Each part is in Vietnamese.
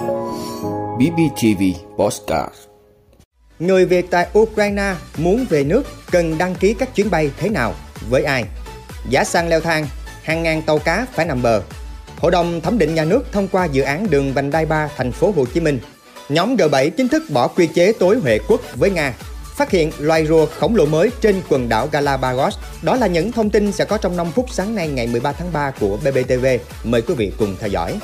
BBTV Postcard Người Việt tại Ukraine muốn về nước cần đăng ký các chuyến bay thế nào, với ai? Giá xăng leo thang, hàng ngàn tàu cá phải nằm bờ. Hội đồng thẩm định nhà nước thông qua dự án đường vành đai 3 thành phố Hồ Chí Minh. Nhóm G7 chính thức bỏ quy chế tối Huệ quốc với Nga. Phát hiện loài rùa khổng lồ mới trên quần đảo Galapagos. Đó là những thông tin sẽ có trong 5 phút sáng nay ngày 13 tháng 3 của BBTV. Mời quý vị cùng theo dõi.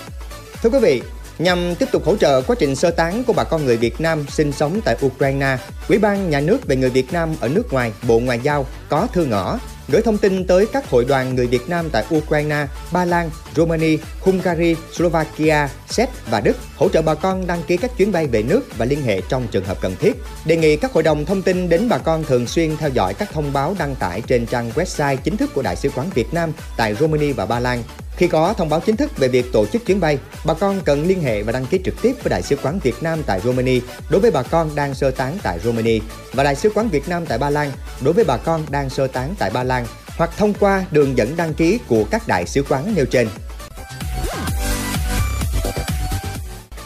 Thưa quý vị, Nhằm tiếp tục hỗ trợ quá trình sơ tán của bà con người Việt Nam sinh sống tại Ukraine, Ủy ban Nhà nước về người Việt Nam ở nước ngoài, Bộ Ngoại giao có thư ngõ gửi thông tin tới các hội đoàn người Việt Nam tại Ukraine, Ba Lan, Romania, Hungary, Slovakia, Séc và Đức hỗ trợ bà con đăng ký các chuyến bay về nước và liên hệ trong trường hợp cần thiết. Đề nghị các hội đồng thông tin đến bà con thường xuyên theo dõi các thông báo đăng tải trên trang website chính thức của Đại sứ quán Việt Nam tại Romania và Ba Lan khi có thông báo chính thức về việc tổ chức chuyến bay, bà con cần liên hệ và đăng ký trực tiếp với Đại sứ quán Việt Nam tại Romania đối với bà con đang sơ tán tại Romania và Đại sứ quán Việt Nam tại Ba Lan đối với bà con đang sơ tán tại Ba Lan hoặc thông qua đường dẫn đăng ký của các đại sứ quán nêu trên.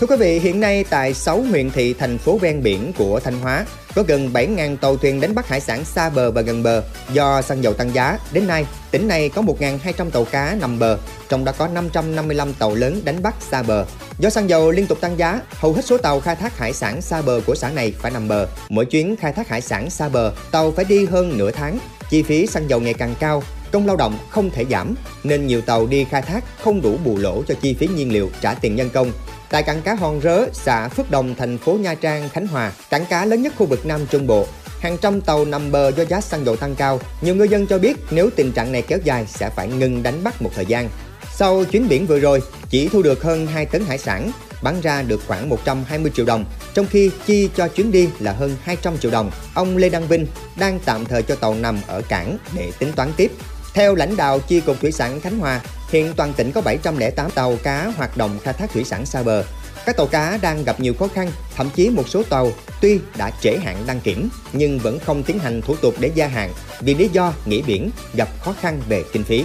Thưa quý vị, hiện nay tại 6 huyện thị thành phố ven biển của Thanh Hóa có gần 7.000 tàu thuyền đánh bắt hải sản xa bờ và gần bờ. Do xăng dầu tăng giá, đến nay tỉnh này có 1.200 tàu cá nằm bờ, trong đó có 555 tàu lớn đánh bắt xa bờ. Do xăng dầu liên tục tăng giá, hầu hết số tàu khai thác hải sản xa bờ của xã này phải nằm bờ. Mỗi chuyến khai thác hải sản xa bờ, tàu phải đi hơn nửa tháng. Chi phí xăng dầu ngày càng cao, công lao động không thể giảm, nên nhiều tàu đi khai thác không đủ bù lỗ cho chi phí nhiên liệu trả tiền nhân công Tại cảng cá Hòn Rớ, xã Phước Đồng, thành phố Nha Trang, Khánh Hòa, cảng cá lớn nhất khu vực Nam Trung Bộ, hàng trăm tàu nằm bờ do giá xăng dầu tăng cao. Nhiều ngư dân cho biết nếu tình trạng này kéo dài sẽ phải ngừng đánh bắt một thời gian. Sau chuyến biển vừa rồi, chỉ thu được hơn 2 tấn hải sản, bán ra được khoảng 120 triệu đồng, trong khi chi cho chuyến đi là hơn 200 triệu đồng. Ông Lê Đăng Vinh đang tạm thời cho tàu nằm ở cảng để tính toán tiếp. Theo lãnh đạo Chi cục Thủy sản Khánh Hòa, Hiện toàn tỉnh có 708 tàu cá hoạt động khai thác thủy sản xa bờ. Các tàu cá đang gặp nhiều khó khăn, thậm chí một số tàu tuy đã trễ hạn đăng kiểm nhưng vẫn không tiến hành thủ tục để gia hạn vì lý do nghỉ biển gặp khó khăn về kinh phí.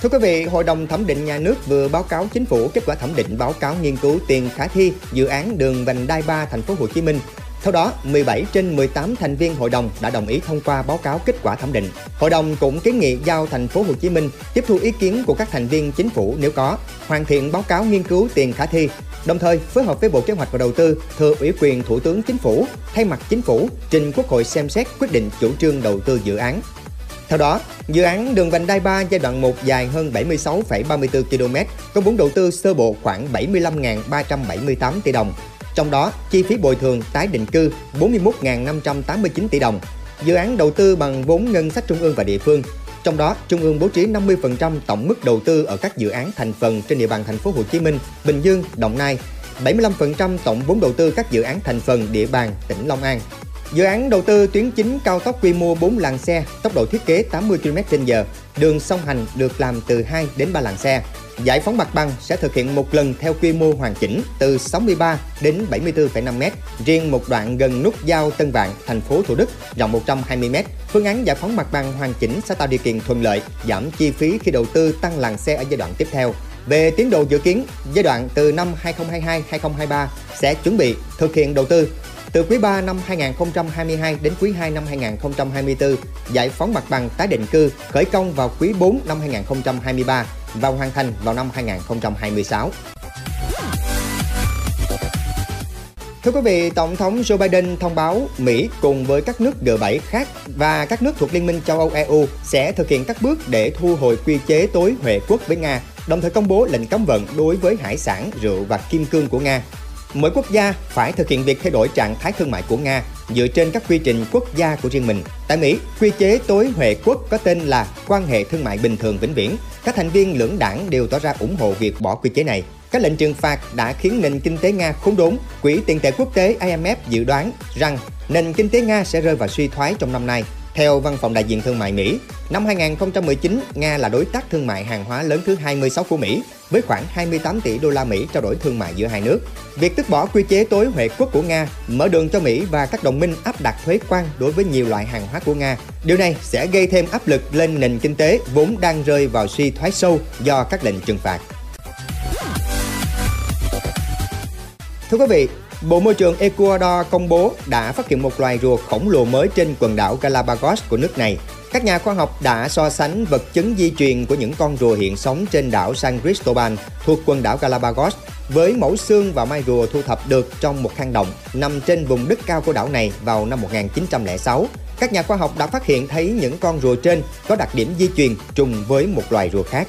Thưa quý vị, Hội đồng thẩm định nhà nước vừa báo cáo chính phủ kết quả thẩm định báo cáo nghiên cứu tiền khả thi dự án đường vành đai 3 thành phố Hồ Chí Minh theo đó, 17 trên 18 thành viên hội đồng đã đồng ý thông qua báo cáo kết quả thẩm định. Hội đồng cũng kiến nghị giao thành phố Hồ Chí Minh tiếp thu ý kiến của các thành viên chính phủ nếu có, hoàn thiện báo cáo nghiên cứu tiền khả thi, đồng thời phối hợp với Bộ Kế hoạch và Đầu tư thừa ủy quyền Thủ tướng Chính phủ thay mặt Chính phủ trình Quốc hội xem xét quyết định chủ trương đầu tư dự án. Theo đó, dự án đường vành đai 3 giai đoạn 1 dài hơn 76,34 km có vốn đầu tư sơ bộ khoảng 75.378 tỷ đồng, trong đó, chi phí bồi thường tái định cư 41.589 tỷ đồng. Dự án đầu tư bằng vốn ngân sách trung ương và địa phương. Trong đó, Trung ương bố trí 50% tổng mức đầu tư ở các dự án thành phần trên địa bàn thành phố Hồ Chí Minh, Bình Dương, Đồng Nai, 75% tổng vốn đầu tư các dự án thành phần địa bàn tỉnh Long An. Dự án đầu tư tuyến chính cao tốc quy mô 4 làn xe, tốc độ thiết kế 80 km/h, đường song hành được làm từ 2 đến 3 làn xe. Giải phóng mặt bằng sẽ thực hiện một lần theo quy mô hoàn chỉnh từ 63 đến 74,5 m. Riêng một đoạn gần nút giao Tân Vạn, thành phố Thủ Đức rộng 120 m. Phương án giải phóng mặt bằng hoàn chỉnh sẽ tạo điều kiện thuận lợi, giảm chi phí khi đầu tư tăng làn xe ở giai đoạn tiếp theo. Về tiến độ dự kiến, giai đoạn từ năm 2022-2023 sẽ chuẩn bị thực hiện đầu tư từ quý 3 năm 2022 đến quý 2 năm 2024, giải phóng mặt bằng tái định cư khởi công vào quý 4 năm 2023 và hoàn thành vào năm 2026. Thưa quý vị, Tổng thống Joe Biden thông báo Mỹ cùng với các nước G7 khác và các nước thuộc Liên minh châu Âu EU sẽ thực hiện các bước để thu hồi quy chế tối Huệ quốc với Nga, đồng thời công bố lệnh cấm vận đối với hải sản, rượu và kim cương của Nga. Mỗi quốc gia phải thực hiện việc thay đổi trạng thái thương mại của Nga dựa trên các quy trình quốc gia của riêng mình. Tại Mỹ, quy chế tối huệ quốc có tên là quan hệ thương mại bình thường vĩnh viễn. Các thành viên lưỡng đảng đều tỏ ra ủng hộ việc bỏ quy chế này. Các lệnh trừng phạt đã khiến nền kinh tế Nga khốn đốn. Quỹ tiền tệ quốc tế IMF dự đoán rằng nền kinh tế Nga sẽ rơi vào suy thoái trong năm nay. Theo Văn phòng đại diện thương mại Mỹ, năm 2019, Nga là đối tác thương mại hàng hóa lớn thứ 26 của Mỹ với khoảng 28 tỷ đô la Mỹ trao đổi thương mại giữa hai nước. Việc tước bỏ quy chế tối huệ quốc của Nga mở đường cho Mỹ và các đồng minh áp đặt thuế quan đối với nhiều loại hàng hóa của Nga. Điều này sẽ gây thêm áp lực lên nền kinh tế vốn đang rơi vào suy thoái sâu do các lệnh trừng phạt. Thưa quý vị, Bộ Môi trường Ecuador công bố đã phát hiện một loài rùa khổng lồ mới trên quần đảo Galapagos của nước này. Các nhà khoa học đã so sánh vật chứng di truyền của những con rùa hiện sống trên đảo San Cristobal thuộc quần đảo Galapagos với mẫu xương và mai rùa thu thập được trong một hang động nằm trên vùng đất cao của đảo này vào năm 1906. Các nhà khoa học đã phát hiện thấy những con rùa trên có đặc điểm di truyền trùng với một loài rùa khác.